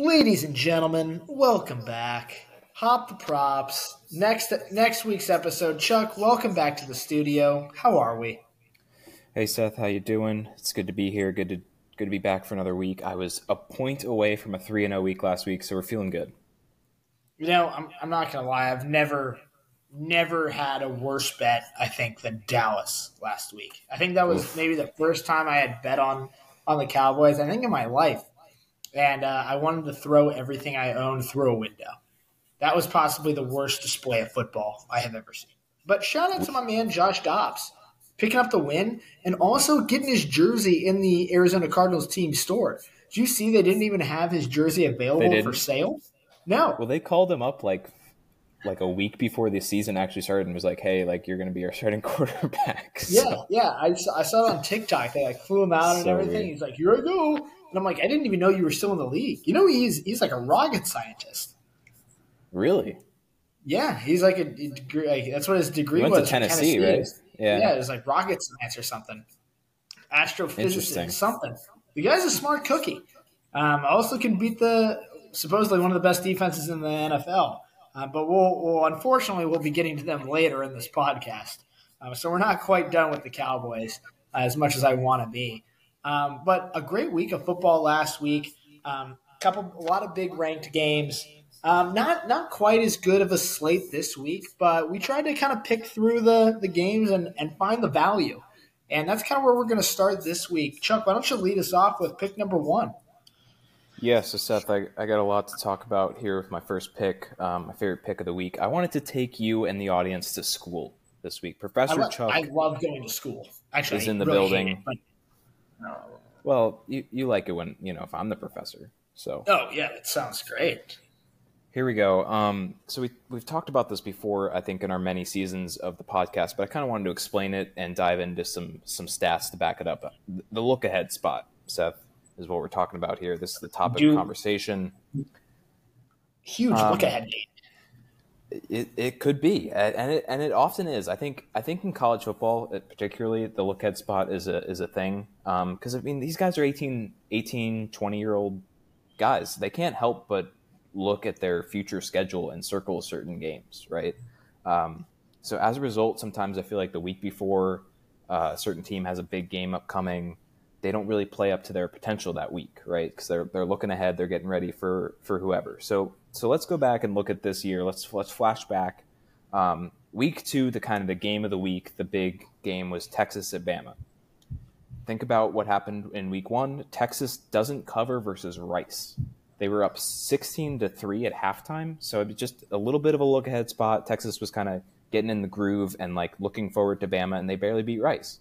Ladies and gentlemen, welcome back. Hop the props. Next next week's episode, Chuck, welcome back to the studio. How are we? Hey Seth, how you doing? It's good to be here. Good to good to be back for another week. I was a point away from a 3 and 0 week last week, so we're feeling good. You know, I'm I'm not going to lie. I've never never had a worse bet, I think, than Dallas last week. I think that was Oof. maybe the first time I had bet on on the Cowboys, I think in my life. And uh, I wanted to throw everything I owned through a window. That was possibly the worst display of football I have ever seen. But shout out to my man Josh Dobbs picking up the win and also getting his jersey in the Arizona Cardinals team store. Did you see they didn't even have his jersey available for sale? No. Well, they called him up like like a week before the season actually started and was like, "Hey, like you're going to be our starting quarterback." So. Yeah, yeah. I, I saw it on TikTok. They like flew him out so and everything. Weird. He's like, "Here I go," and I'm like, "I didn't even know you were still in the league." You know, he's he's like a rocket scientist. Really? Yeah, he's like a, degree. Like, that's what his degree went was. To Tennessee, Tennessee, right? Yeah, yeah. It was like rocket science or something, astrophysics, something. The guy's a smart cookie. Um, also can beat the supposedly one of the best defenses in the NFL. Uh, but we'll, we'll, unfortunately we'll be getting to them later in this podcast. Uh, so we're not quite done with the Cowboys uh, as much as I want to be. Um, but a great week of football last week. Um, couple a lot of big ranked games. Um, not not quite as good of a slate this week, but we tried to kind of pick through the the games and, and find the value. And that's kind of where we're going to start this week. Chuck, why don't you lead us off with pick number one? Yeah, so Seth, I, I got a lot to talk about here with my first pick, um, my favorite pick of the week. I wanted to take you and the audience to school this week. Professor I Chuck. I love going to school. Actually, is in the really building. It. Well, you, you like it when you know if I'm the professor. So. Oh yeah, it sounds great. Here we go. Um, so we we've talked about this before, I think, in our many seasons of the podcast, but I kind of wanted to explain it and dive into some some stats to back it up. The look ahead spot, Seth is what we're talking about here. This is the topic of conversation. Huge um, look ahead It, it could be, and it and it often is. I think I think in college football, particularly, the look ahead spot is a is a thing. Because um, I mean, these guys are 18, 18, 20 year old guys. They can't help but look at their future schedule and circle certain games, right? Um, so as a result, sometimes I feel like the week before uh, a certain team has a big game upcoming they don't really play up to their potential that week, right? Because they're they're looking ahead, they're getting ready for for whoever. So so let's go back and look at this year. Let's let's flash back. Um, week two, the kind of the game of the week, the big game was Texas at Bama. Think about what happened in week one. Texas doesn't cover versus Rice. They were up 16 to 3 at halftime. So it was just a little bit of a look ahead spot. Texas was kind of getting in the groove and like looking forward to Bama, and they barely beat Rice.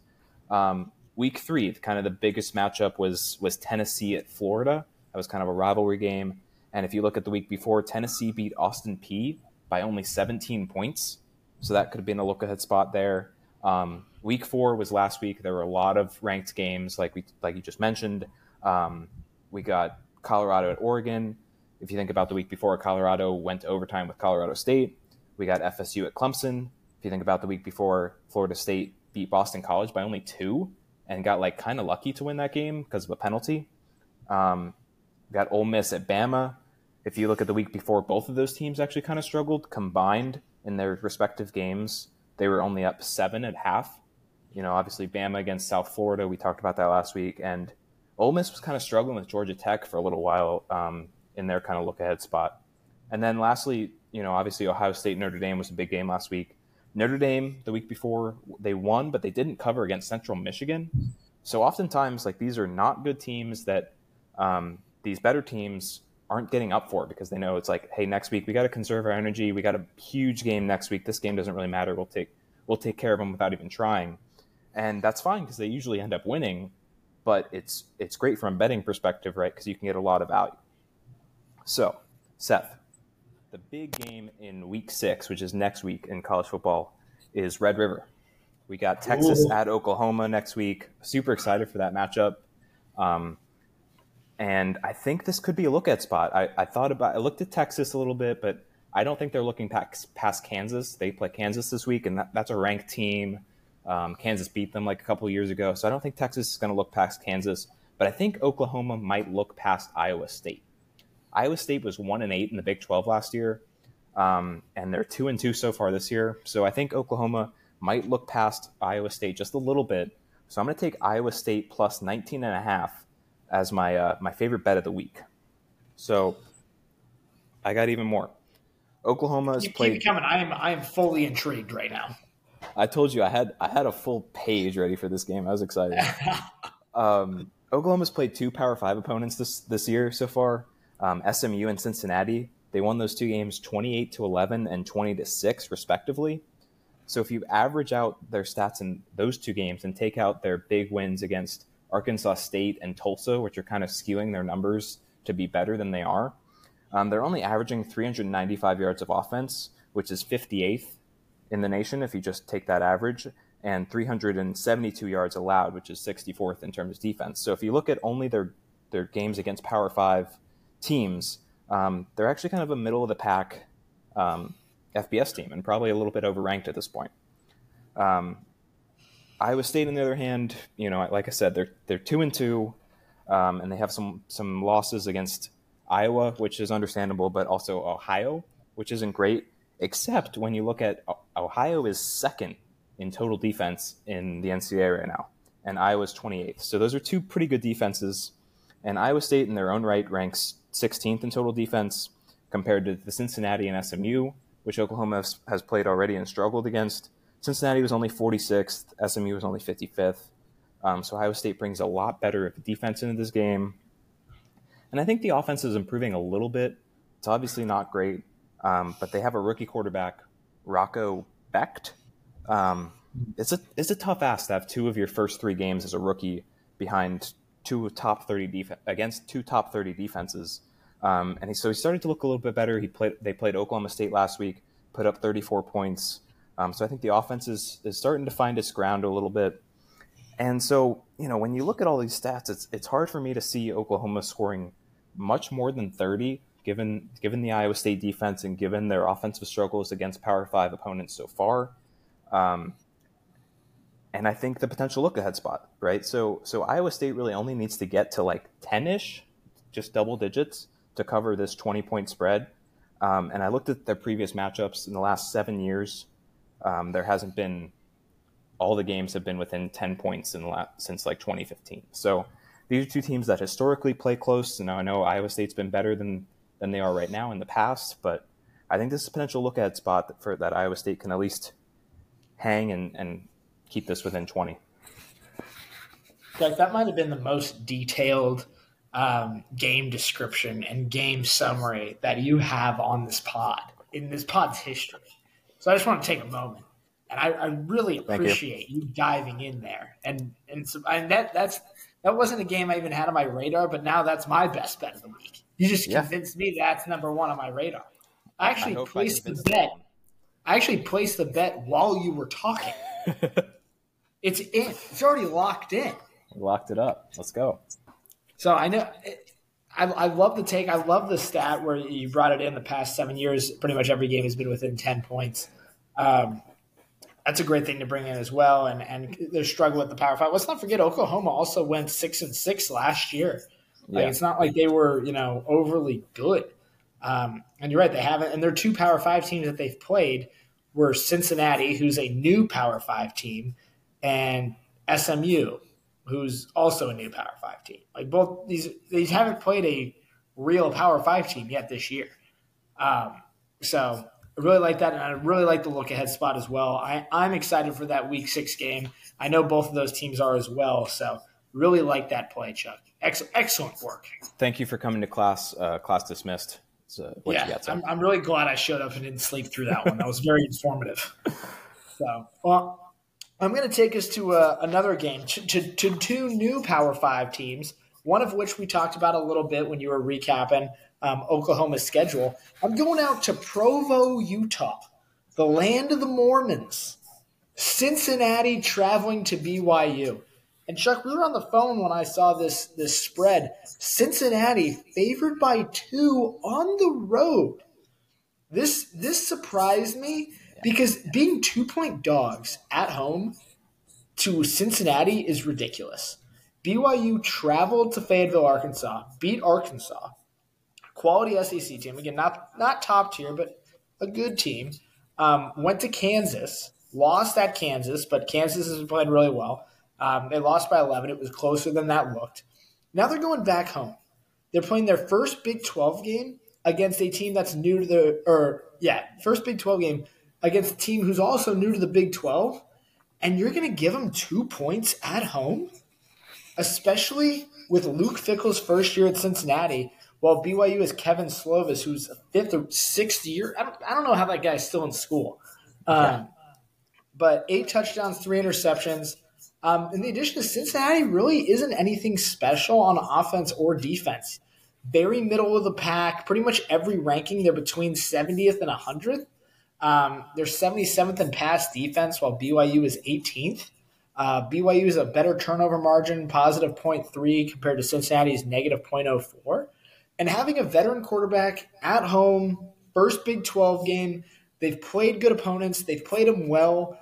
Um, week three, kind of the biggest matchup was was Tennessee at Florida. That was kind of a rivalry game. And if you look at the week before, Tennessee beat Austin Peay by only 17 points. So that could have been a look ahead spot there. Um, week four was last week. There were a lot of ranked games, like we like you just mentioned. Um, we got Colorado at Oregon. If you think about the week before, Colorado went to overtime with Colorado State. We got FSU at Clemson. If you think about the week before, Florida State beat Boston College by only two and got like kind of lucky to win that game because of a penalty. Um, got Ole Miss at Bama. If you look at the week before, both of those teams actually kind of struggled combined in their respective games. They were only up seven at half. You know, obviously Bama against South Florida. We talked about that last week, and Ole Miss was kind of struggling with Georgia Tech for a little while um, in their kind of look ahead spot. And then lastly, you know, obviously Ohio State Notre Dame was a big game last week. Notre Dame the week before they won, but they didn't cover against Central Michigan. So oftentimes, like these are not good teams that um, these better teams aren't getting up for because they know it's like, hey, next week we got to conserve our energy. We got a huge game next week. This game doesn't really matter. We'll take we'll take care of them without even trying, and that's fine because they usually end up winning. But it's it's great from a betting perspective, right? Because you can get a lot of value. So, Seth, the big game in week six, which is next week in college football, is Red River. We got Texas Ooh. at Oklahoma next week. Super excited for that matchup. Um, and I think this could be a look at spot. I, I, thought about, I looked at Texas a little bit, but I don't think they're looking past, past Kansas. They play Kansas this week, and that, that's a ranked team. Um, Kansas beat them like a couple years ago, so I don't think Texas is going to look past Kansas. But I think Oklahoma might look past Iowa State. Iowa State was one and eight in the Big 12 last year, um, and they're two and two so far this year. So I think Oklahoma might look past Iowa State just a little bit. So I'm going to take Iowa State plus 19 and a half as my uh, my favorite bet of the week. So I got even more. Oklahoma has keep, played. Keep coming. I am I am fully intrigued right now. I told you I had I had a full page ready for this game. I was excited. um, Oklahoma's played two Power Five opponents this this year so far. Um, SMU and Cincinnati. They won those two games twenty eight to eleven and twenty to six respectively. So if you average out their stats in those two games and take out their big wins against Arkansas State and Tulsa, which are kind of skewing their numbers to be better than they are, um, they're only averaging 395 yards of offense, which is 58th in the nation if you just take that average, and 372 yards allowed, which is 64th in terms of defense. So if you look at only their their games against Power Five teams, um, they're actually kind of a middle of the pack um, FBS team and probably a little bit overranked at this point. Um, Iowa State, on the other hand, you know, like I said, they're they're two and two, um, and they have some some losses against Iowa, which is understandable, but also Ohio, which isn't great. Except when you look at Ohio is second in total defense in the NCAA right now, and Iowa's 28th. So those are two pretty good defenses. And Iowa State, in their own right, ranks 16th in total defense compared to the Cincinnati and SMU, which Oklahoma has, has played already and struggled against. Cincinnati was only 46th, SMU was only 55th. Um, so Iowa State brings a lot better defense into this game. And I think the offense is improving a little bit. It's obviously not great, um, but they have a rookie quarterback, Rocco Becht. Um, it's a it's a tough ask to have two of your first three games as a rookie behind two top thirty def- against two top thirty defenses. Um, and he, so he started to look a little bit better. He played they played Oklahoma State last week, put up 34 points. Um, so I think the offense is, is starting to find its ground a little bit. And so, you know, when you look at all these stats, it's it's hard for me to see Oklahoma scoring much more than 30 given given the Iowa State defense and given their offensive struggles against Power 5 opponents so far. Um, and I think the potential look ahead spot, right? So so Iowa State really only needs to get to like 10ish, just double digits to cover this 20 point spread. Um, and I looked at their previous matchups in the last seven years. Um, there hasn't been all the games have been within 10 points in la- since like 2015. So these are two teams that historically play close. And I know Iowa State's been better than than they are right now in the past, but I think this is a potential look ahead spot for that Iowa State can at least hang and, and keep this within 20. Like that might have been the most detailed um, game description and game summary that you have on this pod in this pod's history. So I just want to take a moment, and I, I really appreciate you. you. diving in there, and and, so, and that that's that wasn't a game I even had on my radar, but now that's my best bet of the week. You just yeah. convinced me that's number one on my radar. I actually I placed the bet. I actually placed the bet while you were talking. it's in. It's already locked in. locked it up. Let's go. So I know. I, I love the take. I love the stat where you brought it in the past seven years. Pretty much every game has been within ten points. Um, that's a great thing to bring in as well. And and their struggle with the Power Five. Let's not forget Oklahoma also went six and six last year. Like yeah. it's not like they were you know overly good. Um, and you're right, they haven't. And their two Power Five teams that they've played were Cincinnati, who's a new Power Five team, and SMU, who's also a new Power Five team. Like both these, these haven't played a real Power Five team yet this year. Um, so I really like that, and I really like the look ahead spot as well. I, I'm excited for that Week Six game. I know both of those teams are as well. So really like that play, Chuck. Ex- excellent work. Thank you for coming to class. Uh, class dismissed. Uh, yeah, I'm, I'm really glad I showed up and didn't sleep through that one. That was very informative. So, well, I'm going to take us to uh, another game, to, to, to, two new Power Five teams, one of which we talked about a little bit when you were recapping um, Oklahoma's schedule. I'm going out to Provo, Utah, the land of the Mormons. Cincinnati traveling to BYU. And Chuck, we were on the phone when I saw this this spread. Cincinnati favored by two on the road. This this surprised me because being two point dogs at home to Cincinnati is ridiculous. BYU traveled to Fayetteville, Arkansas, beat Arkansas, quality SEC team. Again, not not top tier, but a good team. Um, went to Kansas, lost at Kansas, but Kansas has played really well. Um, they lost by 11. It was closer than that looked. Now they're going back home. They're playing their first Big 12 game against a team that's new to the, or yeah, first Big 12 game against a team who's also new to the Big 12. And you're going to give them two points at home? Especially with Luke Fickell's first year at Cincinnati, while BYU has Kedon Slovis, who's a fifth or sixth year. I don't, I don't know how that guy's still in school. Um, but eight touchdowns, three interceptions. Um, in addition to Cincinnati, really isn't anything special on offense or defense. Very middle of the pack. Pretty much every ranking, they're between 70th and 100th. Um, they're 77th in pass defense, while BYU is 18th. Uh, BYU is a better turnover margin, positive 0.3 compared to Cincinnati's negative 0.04. And having a veteran quarterback at home, first Big 12 game, they've played good opponents, they've played them well.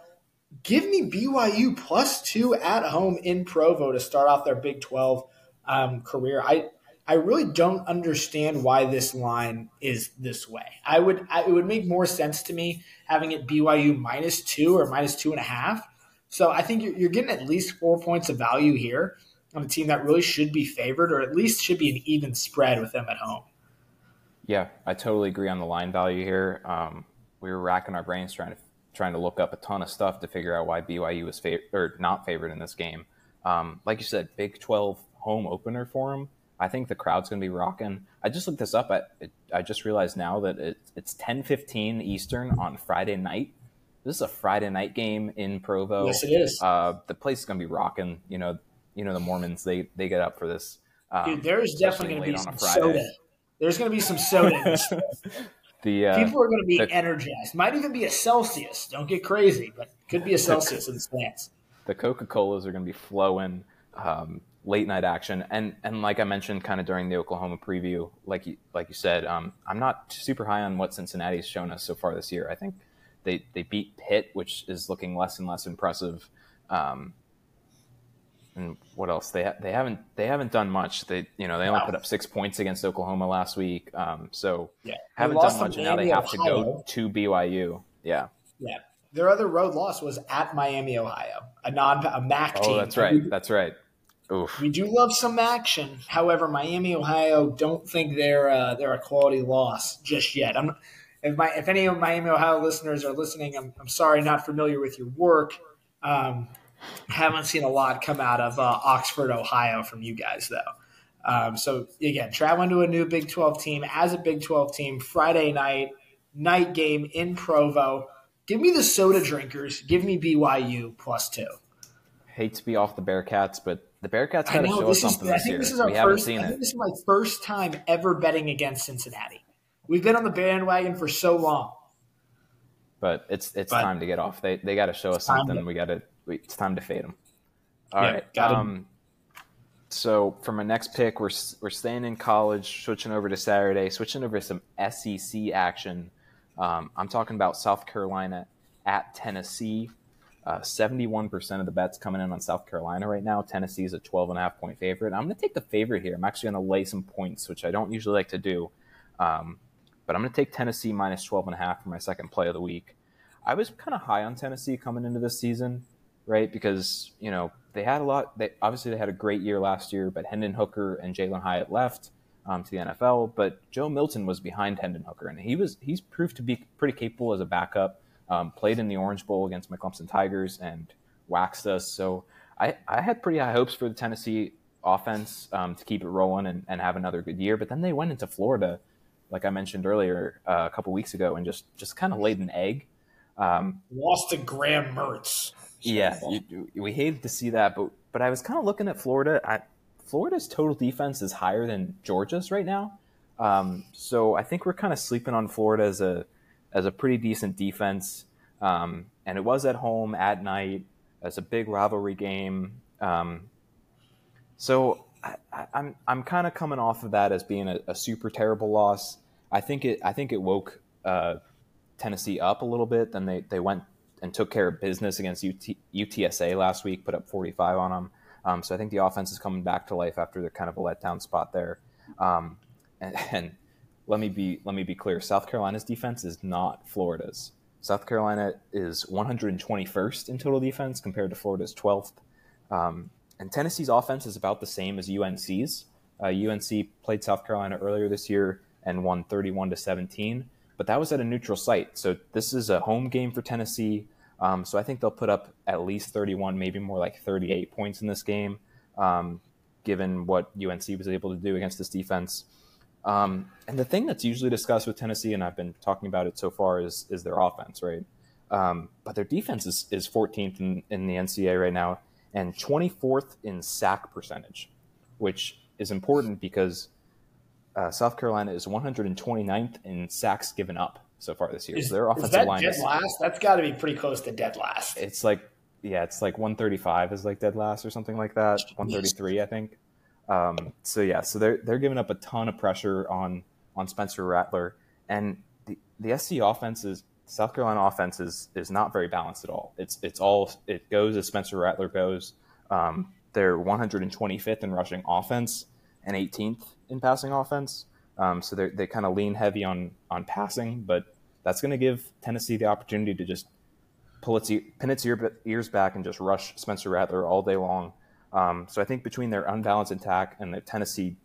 Give me BYU plus two at home in Provo to start off their Big 12 um, career. I I really don't understand why this line is this way. I would I, it would make more sense to me having it BYU minus two or minus two and a half. So I think you're, you're getting at least four points of value here on a team that really should be favored, or at least should be an even spread with them at home. Yeah, I totally agree on the line value here. Um, we were racking our brains trying to trying to look up a ton of stuff to figure out why BYU was fav- or not favored in this game. Um, like you said, Big 12 home opener for them. I think the crowd's going to be rocking. I just looked this up. I, it, I just realized now that it, it's 10:15 Eastern on Friday night. This is a Friday night game in Provo. Yes, it is. Uh, the place is going to be rocking. You know, you know the Mormons they they get up for this. Um, Dude, there is definitely going to be some soda. There's going to be some soda. the uh, people are going to be the, energized. Might even be a Celsius. Don't get crazy, but could be a Celsius in the stands. The Coca Colas are going to be flowing. Um, late night action. And and like I mentioned, kind of during the Oklahoma preview, like you like you said, um, I'm not super high on what Cincinnati's shown us so far this year. I think they they beat Pitt, which is looking less and less impressive. Um, and what else? They ha- they haven't they haven't done much. They you know they only wow. put up six points against Oklahoma last week. Um, so yeah. haven't done much, and now they have Ohio. to go to BYU. Yeah, yeah. Their other road loss was at Miami, Ohio, a non a MAC oh, team. Oh, that's right. That's right. Oof. We do love some action. However, Miami, Ohio, don't think they're uh, they're a quality loss just yet. I'm, if my if any of Miami, Ohio listeners are listening, I'm, I'm sorry, not familiar with your work. Um, haven't seen a lot come out of uh, Oxford, Ohio, from you guys though. Um, so again, traveling to a new Big 12 team as a Big 12 team Friday night night game in Provo. Give me the soda drinkers. Give me BYU plus two. Hate to be off the Bearcats, but the Bearcats got to show us something this year. This is our we first, haven't seen I think This is my first time ever betting against Cincinnati. We've been on the bandwagon for so long, but it's it's but time to get off. They they got to show us something. To, we got to. It's time to fade them. All yeah, right. Um, so for my next pick, we're we're staying in college, switching over to Saturday, switching over to some SEC action. Um, I'm talking about South Carolina at Tennessee. Uh, 71% of the bets coming in on South Carolina right now. Tennessee is a 12 and a half point favorite. I'm going to take the favorite here. I'm actually going to lay some points, which I don't usually like to do. Um, but I'm going to take Tennessee minus 12 and a half for my second play of the week. I was kind of high on Tennessee coming into this season, right? Because, you know, they had a lot. They obviously they had a great year last year, but Hendon Hooker and Jalin Hyatt left um, to the NFL. But Joe Milton was behind Hendon Hooker, and he was he's proved to be pretty capable as a backup. Um, played in the Orange Bowl against my Clemson Tigers and waxed us. So I, I had pretty high hopes for the Tennessee offense um, to keep it rolling and, and, have another good year. But then they went into Florida, like I mentioned earlier uh, a couple weeks ago, and just just kind of laid an egg. Um, Lost to Graham Mertz. Yeah, you, we hated to see that, but but I was kind of looking at Florida. I, Florida's total defense is higher than Georgia's right now. Um, so I think we're kind of sleeping on Florida as a as a pretty decent defense. Um, and it was at home at night as a big rivalry game. Um, so I, am I'm, I'm kind of coming off of that as being a, a, super terrible loss. I think it I think it woke uh, Tennessee up a little bit. Then they, they went and took care of business against UT, UTSA last week, put up 45 on them. Um, so I think the offense is coming back to life after their kind of a letdown spot there. Um, and, and let me be let me be clear. South Carolina's defense is not Florida's. South Carolina is 121st in total defense compared to Florida's 12th. Um, and Tennessee's offense is about the same as UNC's. Uh, UNC played South Carolina earlier this year and won 31 to 17, but that was at a neutral site. So this is a home game for Tennessee. Um, so I think they'll put up at least 31, maybe more like 38 points in this game, um, given what UNC was able to do against this defense. Um, and the thing that's usually discussed with Tennessee, and I've been talking about it so far, is is their offense, right? Um, but their defense is, is 14th in, in the NCAA right now and 24th in sack percentage, which is important because uh, South Carolina is 129th in sacks given up so far this year. Is, so their offensive is that line dead is last. That's got to be pretty close to dead last. It's like yeah, it's like 135 is like dead last or something like that. 133, I think. Um, so yeah, so they're they're giving up a ton of pressure on on Spencer Rattler, and the the SC offense is South Carolina offense is is not very balanced at all. It's it's all it goes as Spencer Rattler goes. Um, they're 125th in rushing offense and 18th in passing offense. Um, so they they kind of lean heavy on on passing, but that's going to give Tennessee the opportunity to just pull its pin its ear, ears back and just rush Spencer Rattler all day long. Um, so I think between their unbalanced attack and the Tennessee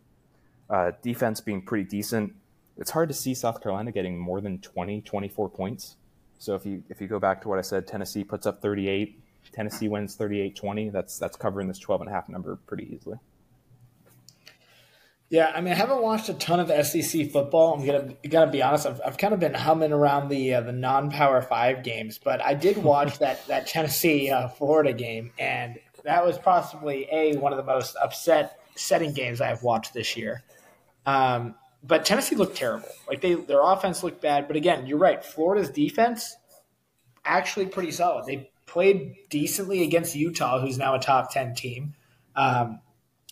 uh, defense being pretty decent, it's hard to see South Carolina getting more than 20, 24 points. So if you if you go back to what I said, Tennessee puts up 38, Tennessee wins 38-20. That's that's covering this 12 and a half number pretty easily. Yeah, I mean, I haven't watched a ton of SEC football. I'm gonna gotta be honest. I've, I've kind of been humming around the uh, the non Power Five games, but I did watch that that Tennessee uh, Florida game, and that was possibly a one of the most upset setting games I have watched this year. Um, but Tennessee looked terrible. Like they their offense looked bad, but again, you're right. Florida's defense actually pretty solid. They played decently against Utah, who's now a top ten team. Um,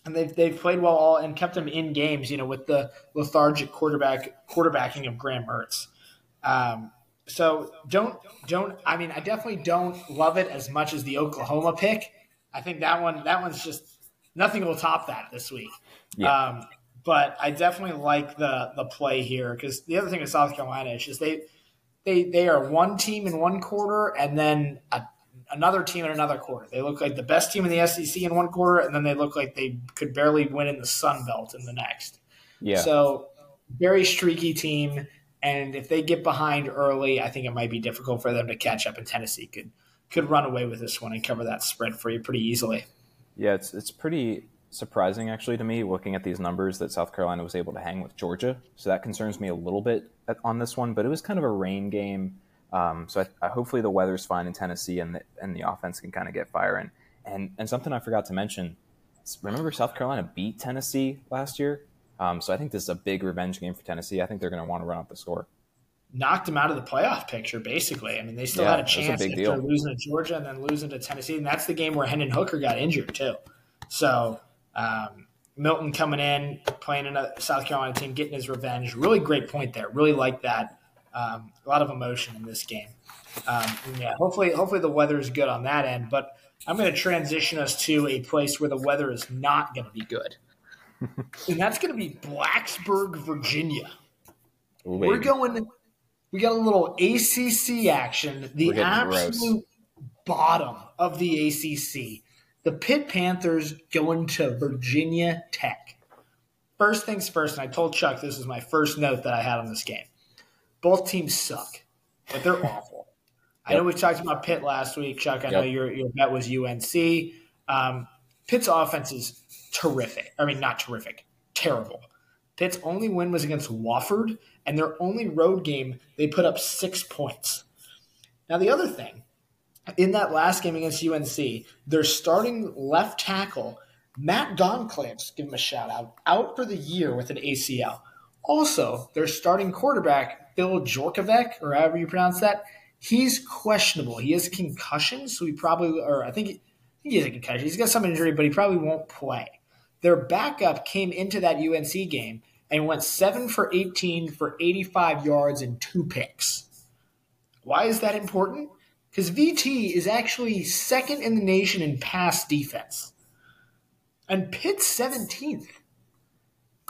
and they've they've played well all and kept them in games. You know, with the lethargic quarterback quarterbacking of Graham Mertz. Um, so don't don't. I mean, I definitely don't love it as much as the Oklahoma pick. I think that one that one's just nothing will top that this week. Yeah. Um, but I definitely like the the play here because the other thing with South Carolina is just they they they are one team in one quarter and then a another team in another quarter. They look like the best team in the SEC in one quarter, and then they look like they could barely win in the Sun Belt in the next. Yeah. So very streaky team, and if they get behind early, I think it might be difficult for them to catch up. And Tennessee could could run away with this one and cover that spread for you pretty easily. Yeah, it's it's pretty surprising actually to me looking at these numbers that South Carolina was able to hang with Georgia. So that concerns me a little bit on this one, but it was kind of a rain game um, so I, I, hopefully the weather's fine in Tennessee and the, and the offense can kind of get firing. And and something I forgot to mention, remember South Carolina beat Tennessee last year. Um, so I think this is a big revenge game for Tennessee. I think they're going to want to run up the score. Knocked them out of the playoff picture, basically. I mean, they still yeah, had a chance a after deal. losing to Georgia and then losing to Tennessee, and that's the game where Hendon Hooker got injured too. So um, Milton coming in, playing in a South Carolina team, getting his revenge. Really great point there. Really like that. Um, a lot of emotion in this game. Um, yeah, hopefully, hopefully the weather is good on that end. But I'm going to transition us to a place where the weather is not going to be good, and that's going to be Blacksburg, Virginia. Ooh, We're going. We got a little ACC action. The absolute gross. bottom of the ACC. The Pitt Panthers going to Virginia Tech. First things first, and I told Chuck this was my first note that I had on this game both teams suck, but they're awful. I know we talked about Pitt last week, Chuck. I yep. know your your bet was UNC. Um, Pitt's offense is terrific. I mean, not terrific, terrible. Pitt's only win was against Wofford, and their only road game they put up six points. Now the other thing, in that last game against UNC, their starting left tackle Matt Goncalves, give him a shout out, out for the year with an ACL. Also, their starting quarterback, Phil Jurkovec, or however you pronounce that, he's questionable. He has concussion, so he probably, or I think he has a concussion. He's got some injury, but he probably won't play. Their backup came into that UNC game and went 7 for 18 for 85 yards and two picks. Why is that important? Because VT is actually second in the nation in pass defense. And Pitt's 17th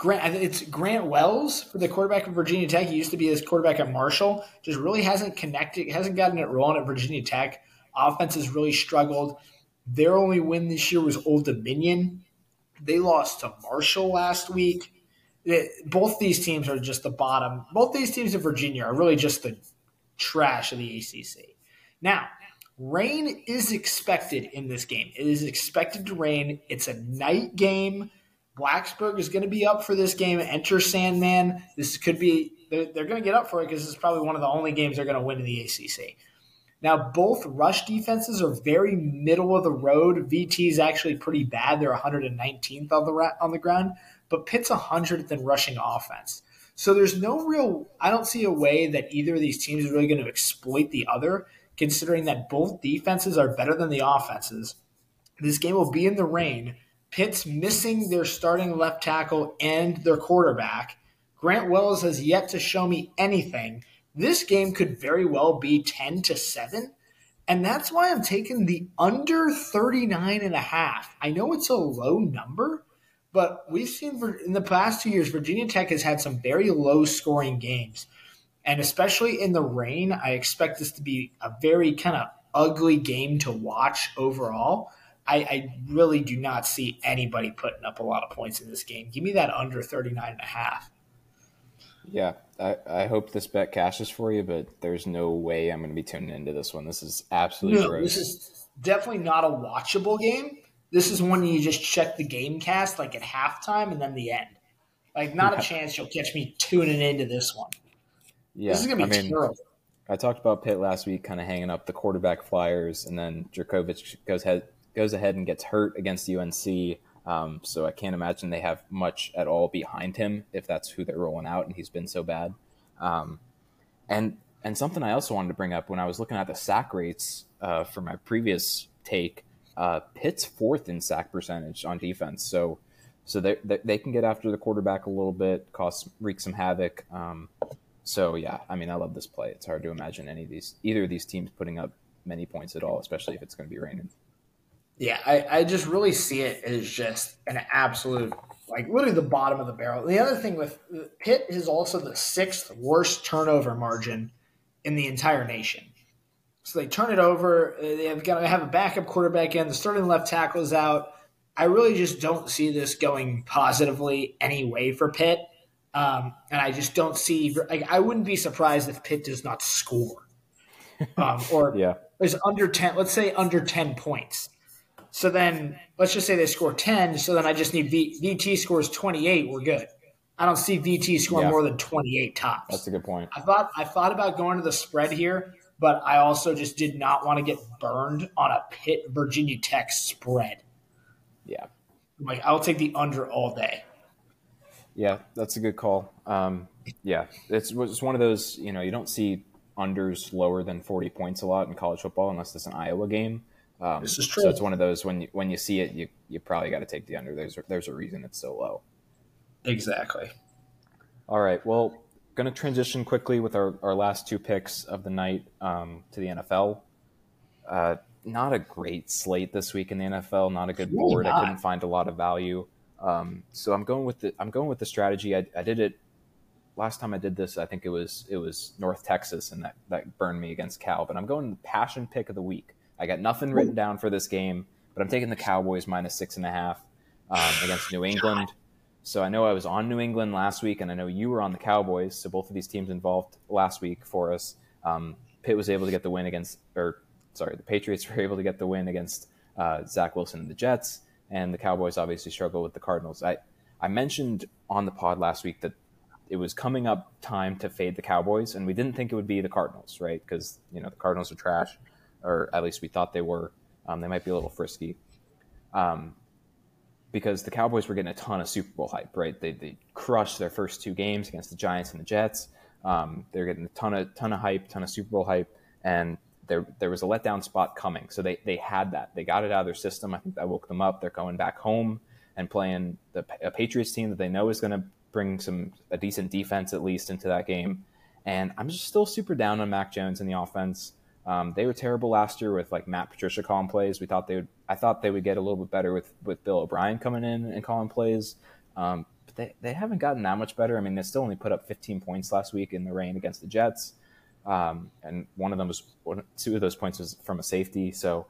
Grant, it's Grant Wells for the quarterback of Virginia Tech. He used to be his quarterback at Marshall. Just really hasn't connected, hasn't gotten it rolling at Virginia Tech. Offense has really struggled. Their only win this year was Old Dominion. They lost to Marshall last week. It, both these teams are just the bottom. Both these teams in Virginia are really just the trash of the ACC. Now, rain is expected in this game. It is expected to rain. It's a night game. Blacksburg is going to be up for this game. Enter Sandman. This could be, they're, they're going to get up for it because it's probably one of the only games they're going to win in the ACC. Now, both rush defenses are very middle of the road. VT is actually pretty bad. They're 119th on the on the ground, but Pitt's 100th in rushing offense. So there's no real. I don't see a way that either of these teams is really going to exploit the other, considering that both defenses are better than the offenses. This game will be in the rain. Pitt's missing their starting left tackle and their quarterback. Grant Wells has yet to show me anything this game could very well be 10 to 7. And that's why I'm taking the under 39 and a half. I know it's a low number, but we've seen in the past two years, Virginia Tech has had some very low scoring games. And especially in the rain, I expect this to be a very kind of ugly game to watch overall. I, I, really do not see anybody putting up a lot of points in this game. Give me that under 39 and a half. Yeah, I, I hope this bet cashes for you, but there's no way I'm going to be tuning into this one. This is absolutely no, gross. This is definitely not a watchable game. This is one you just check the game cast like at halftime and then the end. Like, not yeah. a chance you'll catch me tuning into this one. Yeah, this is to be I mean, terrible. I talked about Pitt last week, kind of hanging up the quarterback flyers, and then Jurkovec goes ahead goes ahead and gets hurt against UNC. Um, so I can't imagine they have much at all behind him if that's who they're rolling out, and he's been so bad. Um, and and something I also wanted to bring up when I was looking at the sack rates uh, for my previous take, uh, Pitt's fourth in sack percentage on defense. So so they, they, can get after the quarterback a little bit, cause wreak some havoc. Um, so yeah, I mean I love this play. It's hard to imagine any of these either of these teams putting up many points at all, especially if it's going to be raining. Yeah, I, I just really see it as just an absolute, like literally the bottom of the barrel. The other thing with Pitt is also the sixth worst turnover margin in the entire nation. So they turn it over. They have got to have a backup quarterback in. The starting left tackle is out. I really just don't see this going positively any way for Pitt. Um, and I just don't see. Like, I wouldn't be surprised if Pitt does not score, um, or yeah, is under ten. Let's say under ten points. So then let's just say they score 10. So then I just need v, VT scores 28. We're good. I don't see VT scoring yeah. more than 28 tops. That's a good point. I thought I thought about going to the spread here, but I also just did not want to get burned on a Pitt Virginia Tech spread. Yeah. I'm like I'll take the under all day. Yeah, that's a good call. Um, yeah, it's, it's one of those, you know, you don't see unders lower than 40 points a lot in college football unless it's an Iowa game. Um, this is true. So it's one of those when you, when you see it, you you probably got to take the under. There's there's a reason it's so low. Exactly. All right. Well, going to transition quickly with our, our last two picks of the night um, to the NFL. Uh, not a great slate this week in the NFL. Not a good really board. Not. I couldn't find a lot of value. Um, so I'm going with the I'm going with the strategy. I, I did it last time I did this. I think it was it was North Texas, and that that burned me against Cal. But I'm going the passion pick of the week. I got nothing written down for this game, but I'm taking the Cowboys minus six and a half um, against New England. So I know I was on New England last week, and I know you were on the Cowboys. So both of these teams involved last week for us. Um, Pitt was able to get the win against, or sorry, the Patriots were able to get the win against uh, Zach Wilson and the Jets, and the Cowboys obviously struggle with the Cardinals. I I mentioned on the pod last week that it was coming up time to fade the Cowboys, and we didn't think it would be the Cardinals, right? Because you know the Cardinals are trash or at least we thought they were. Um, they might be a little frisky. Um, because the Cowboys were getting a ton of Super Bowl hype, right? They, they crushed their first two games against the Giants and the Jets. Um, they're getting a ton of ton of hype, ton of Super Bowl hype, and there there was a letdown spot coming. So they they had that. They got it out of their system. I think that woke them up. They're going back home and playing the a Patriots team that they know is going to bring some a decent defense at least into that game. And I'm just still super down on Mac Jones in the offense. Um, they were terrible last year with like Matt Patricia calling plays. We thought they would. I thought they would get a little bit better with with Bill O'Brien coming in and calling plays. Um, but they, they haven't gotten that much better. I mean, they still only put up 15 points last week in the rain against the Jets. Um, and one of them was one, two of those points was from a safety. So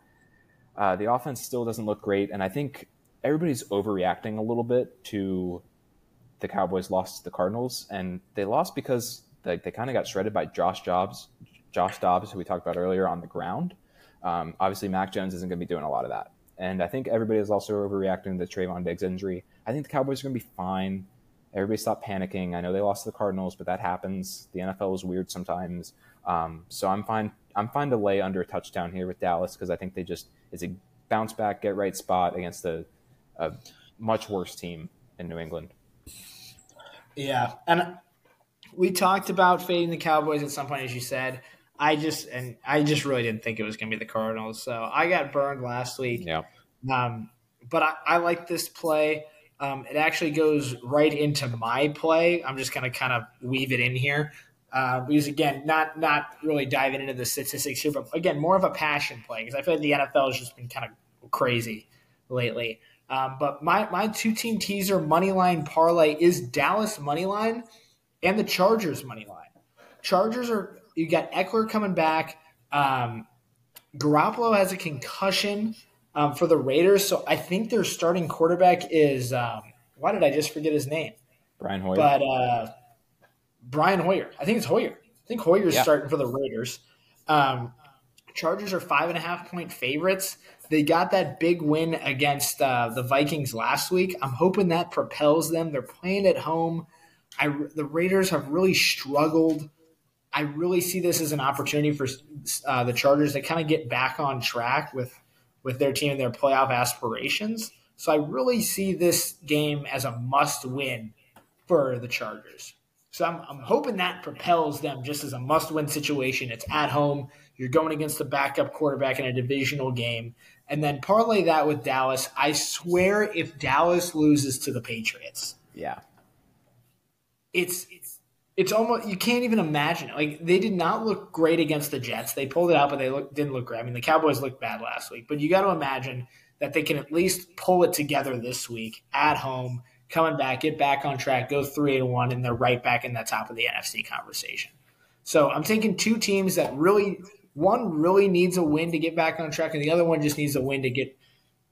uh, the offense still doesn't look great. And I think everybody's overreacting a little bit to the Cowboys lost to the Cardinals. And they lost because they, they kind of got shredded by Josh Jobs, Josh Dobbs, who we talked about earlier on the ground. Um, obviously, Mac Jones isn't going to be doing a lot of that. And I think everybody is also overreacting to the Trevon Diggs injury. I think the Cowboys are going to be fine. Everybody stop panicking. I know they lost to the Cardinals, but that happens. The NFL is weird sometimes. Um, so I'm fine. I'm fine to lay under a touchdown here with Dallas because I think they just it's a bounce back, get right spot against a, a much worse team in New England. Yeah, and we talked about fading the Cowboys at some point, as you said. I just and I just really didn't think it was going to be the Cardinals, so I got burned last week. Yeah. Um, but I, I like this play. Um, it actually goes right into my play. I'm just going to kind of weave it in here. Uh, because again, not not really diving into the statistics here, but again, more of a passion play because I feel like the NFL has just been kind of crazy lately. Um, but my my two team teaser money line parlay is Dallas money line and the Chargers money line. Chargers are you got Ekeler coming back. Um, Garoppolo has a concussion um, for the Raiders, so I think their starting quarterback is um, why did I just forget his name? Brian Hoyer. But uh, Brian Hoyer, I think it's Hoyer. I think Hoyer's yeah. starting for the Raiders. Um, Chargers are five and a half point favorites. They got that big win against uh, the Vikings last week. I'm hoping that propels them. They're playing at home. I, the Raiders have really struggled. I really see this as an opportunity for uh, the Chargers to kind of get back on track with with their team and their playoff aspirations. So I really see this game as a must win for the Chargers. So I'm, I'm hoping that propels them just as a must win situation. It's at home. You're going against the backup quarterback in a divisional game. And then parlay that with Dallas. I swear if Dallas loses to the Patriots. Yeah. It's it's almost you can't even imagine it. Like they did not look great against the Jets. They pulled it out, but they look, didn't look great. I mean, the Cowboys looked bad last week, but you got to imagine that they can at least pull it together this week at home, coming back, get back on track, go three and one, and they're right back in the top of the NFC conversation. So I'm taking two teams that really one really needs a win to get back on track, and the other one just needs a win to get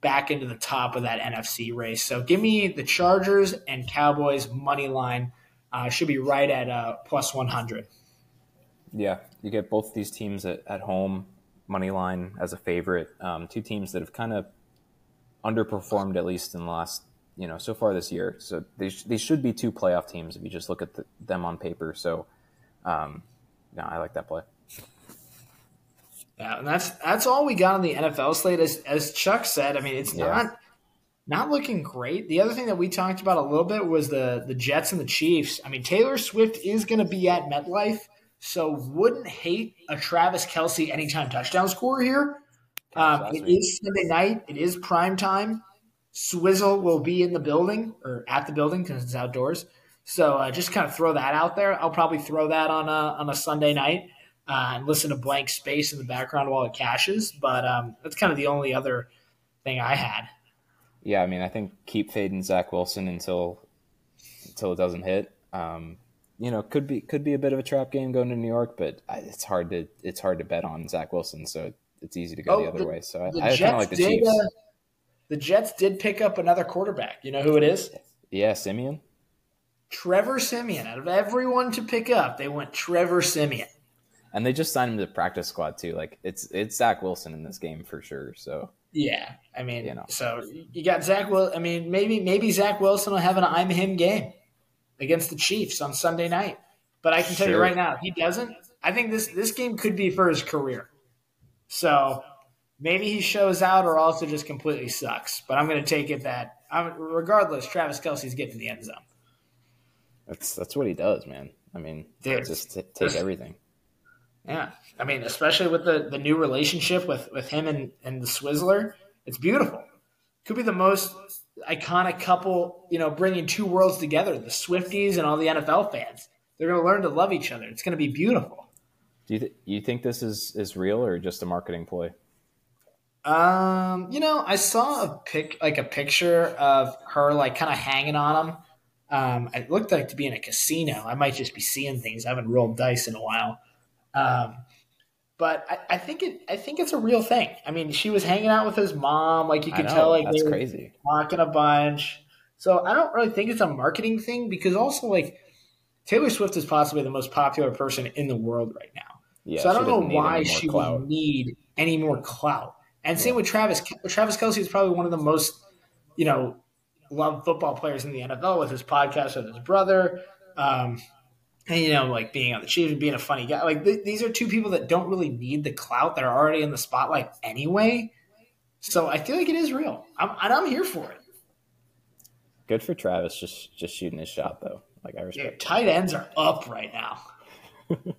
back into the top of that NFC race. So give me the Chargers and Cowboys money line. Uh, should be right at uh, plus 100. Yeah, you get both these teams at, at home, money line as a favorite. Um, two teams that have kind of underperformed at least in the last, you know, so far this year. So they, sh- they should be two playoff teams if you just look at the, them on paper. So, um, no, I like that play. Yeah, and that's that's all we got on the NFL slate. As as Chuck said, I mean, it's yeah. not not looking great. The other thing that we talked about a little bit was the the Jets and the Chiefs. I mean, Taylor Swift is going to be at MetLife, so wouldn't hate a Travis Kelce anytime touchdown score here. Um, it is Sunday night. It is prime time. Swizzle will be in the building or at the building because it's outdoors. So uh, just kind of throw that out there. I'll probably throw that on a on a Sunday night uh, and listen to blank space in the background while it cashes. But um, that's kind of the only other thing I had. Yeah, I mean, I think keep fading Zach Wilson until until it doesn't hit. Um, you know, could be could be a bit of a trap game going to New York, but it's hard to it's hard to bet on Zach Wilson, so it's easy to go oh, the other the, way. So I, I kind of like the did, Chiefs. Uh, the Jets did pick up another quarterback. You know who it is? Yeah, Siemian. Trevor Siemian. Out of everyone to pick up, they went Trevor Siemian. and they just signed him to the practice squad too. Like it's it's Zach Wilson in this game for sure. So yeah, I mean, you know. so you got Zach. Will I mean, maybe maybe Zach Wilson will have an I'm him game against the Chiefs on Sunday night. But I can tell sure. you right now, he doesn't. I think this this game could be for his career. So maybe he shows out, or also just completely sucks. But I'm going to take it that I'm, regardless, Travis Kelce's getting the end zone. That's that's what he does, man. I mean, Dude, just t- take everything. Yeah, I mean, especially with the, the new relationship with, with him and, and the Swizzler, it's beautiful. Could be the most iconic couple, you know, bringing two worlds together, the Swifties and all the NFL fans. They're going to learn to love each other. It's going to be beautiful. Do you, th- you think this is, is real or just a marketing ploy? Um, you know, I saw a pic, like a picture of her, like kind of hanging on him Um, it looked like to be in a casino. I might just be seeing things. I haven't rolled dice in a while. Um, but I, I, think it. I think it's a real thing. I mean, she was hanging out with his mom. Like you could tell, like that's crazy. talking a bunch. So I don't really think it's a marketing thing because also like Taylor Swift is possibly the most popular person in the world right now. Yeah, so I don't know why she clout. would need any more clout. And yeah. same with Travis. Travis Kelce is probably one of the most, you know, loved football players in the NFL with his podcast with his brother. Um, and, you know, like being on the Chiefs and being a funny guy. Like th- these are two people that don't really need the clout. that are already in the spotlight anyway. So I feel like it is real. I'm, and I'm here for it. Good for Travis, just just shooting his shot though. Like I respect. Dude, tight ends are up right now.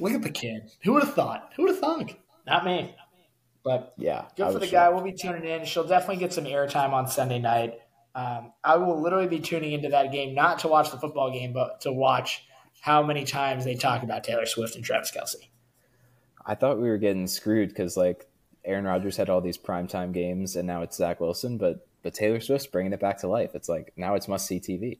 Look at the kid. Who would have thought? Who would have thunk? Not me. But yeah, good for the guy. We'll be tuning in. She'll definitely get some airtime on Sunday night. Um, I will literally be tuning into that game, not to watch the football game, but to watch how many times they talk about Taylor Swift and Travis Kelce. I thought we were getting screwed because like Aaron Rodgers had all these primetime games, and now it's Zach Wilson, but but Taylor Swift's bringing it back to life. It's like now it's must see TV.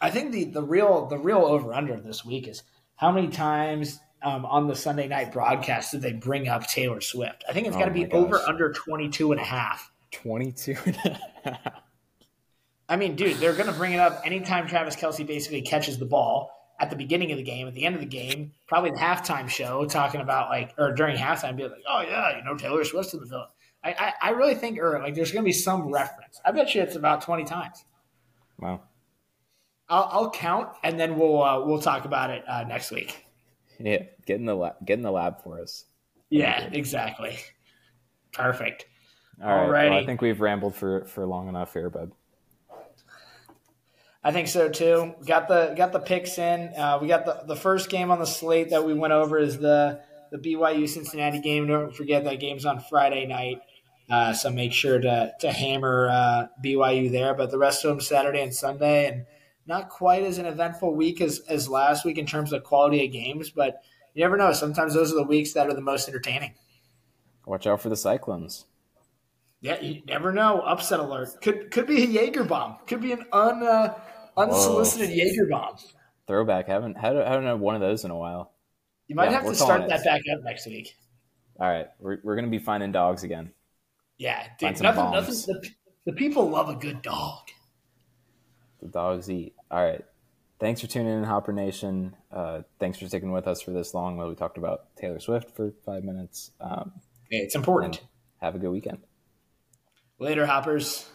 I think the the real the real over under this week is how many times um, on the Sunday night broadcast did they bring up Taylor Swift? I think it's got to oh be over under 22 and a half. 22 and a half. I mean, dude, they're going to bring it up anytime Travis Kelce basically catches the ball at the beginning of the game, at the end of the game, probably the halftime show, talking about like, or during halftime, be like, oh, yeah, you know, Taylor Swift's in the film. I, I, I really think, or like, there's going to be some reference. I bet you it's about 20 times. Wow. I'll, I'll count and then we'll, uh, we'll talk about it uh, next week. Yeah, get in the lab. Get in the lab for us. Yeah, exactly. Perfect. All right. Well, I think we've rambled for for long enough here, bud. I think so too. Got the got the picks in. Uh, we got the, the first game on the slate that we went over is the the BYU Cincinnati game. Don't forget that game's on Friday night. Uh, so make sure to to hammer uh, BYU there. But the rest of them Saturday and Sunday, and not quite as an eventful week as, as last week in terms of quality of games, but you never know. Sometimes those are the weeks that are the most entertaining. Watch out for the Cyclones. Yeah, you never know. Upset alert. Could could be a Jaeger bomb. Could be an un, uh, unsolicited Whoa. Jaeger bomb. Throwback. Haven't had haven't had one of those in a while. You might yeah, have to start that back up next week. All right, we're we're gonna be finding dogs again. Yeah, dude, nothing, nothing, the, the people love a good dog. The dogs eat. All right. Thanks for tuning in, Hopper Nation. Uh, thanks for sticking with us for this long while we talked about Taylor Swift for five minutes. Um, it's important. Have a good weekend. Later, Hoppers.